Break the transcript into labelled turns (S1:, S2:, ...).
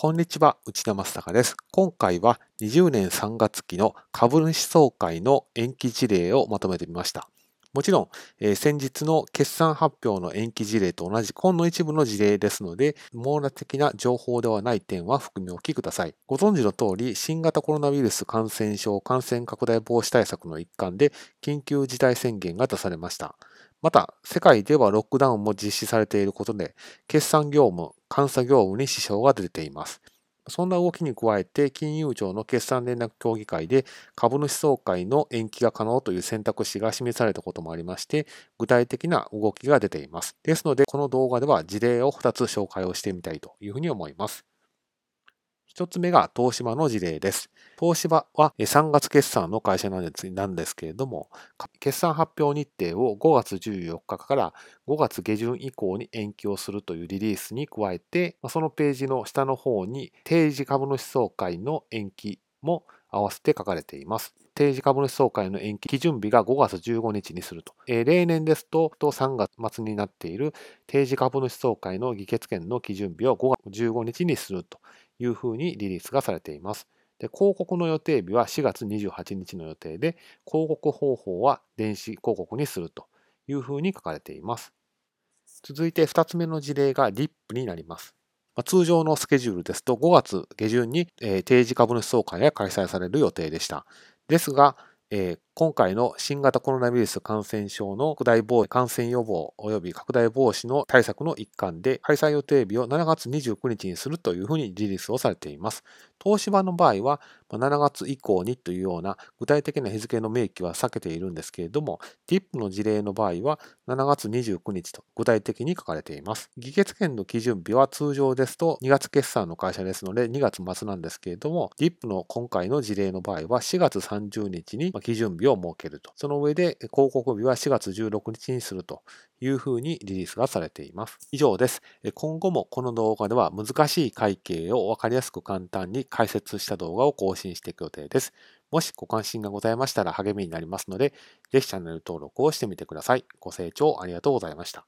S1: こんにちは、内田正孝です。今回は20年3月期の株主総会の延期事例をまとめてみました。もちろん、えー、先日の決算発表の延期事例と同じほんの一部の事例ですので、網羅的な情報ではない点は含みおきください。ご存知の通り、新型コロナウイルス感染症感染拡大防止対策の一環で緊急事態宣言が出されました。また、世界ではロックダウンも実施されていることで、決算業務、監査業務に支障が出ています。そんな動きに加えて、金融庁の決算連絡協議会で株主総会の延期が可能という選択肢が示されたこともありまして、具体的な動きが出ています。ですので、この動画では事例を2つ紹介をしてみたいというふうに思います。一つ目が東芝の事例です。東芝は3月決算の会社なんですけれども、決算発表日程を5月14日から5月下旬以降に延期をするというリリースに加えて、そのページの下の方に定時株主総会の延期も合わせて書かれています。定時株主総会の延期基準日が5月15日にすると。えー、例年ですと、3月末になっている定時株主総会の議決権の基準日を5月15日にするというふうにリリースがされています。で広告の予定日は4月28日の予定で、広告方法は電子広告にするというふうに書かれています。続いて2つ目の事例が DIP になります。通常のスケジュールですと5月下旬に定時株主総会が開催される予定でした。ですが、今回の新型コロナウイルス感染症の拡大防止、感染予防及び拡大防止の対策の一環で、開催予定日を7月29日にするというふうにリリースをされています。東芝の場合は、7月以降にというような具体的な日付の明記は避けているんですけれども、DIP の事例の場合は7月29日と具体的に書かれています。議決権の基準日は通常ですと2月決算の会社ですので2月末なんですけれども、DIP の今回の事例の場合は4月30日に基準日を設けると。その上で広告日は4月16日にするというふうにリリースがされています。以上です。今後もこの動画では難しい会計をわかりやすく簡単に解説した動画を更新していく予定です。もしご関心がございましたら励みになりますので、ぜひチャンネル登録をしてみてください。ご清聴ありがとうございました。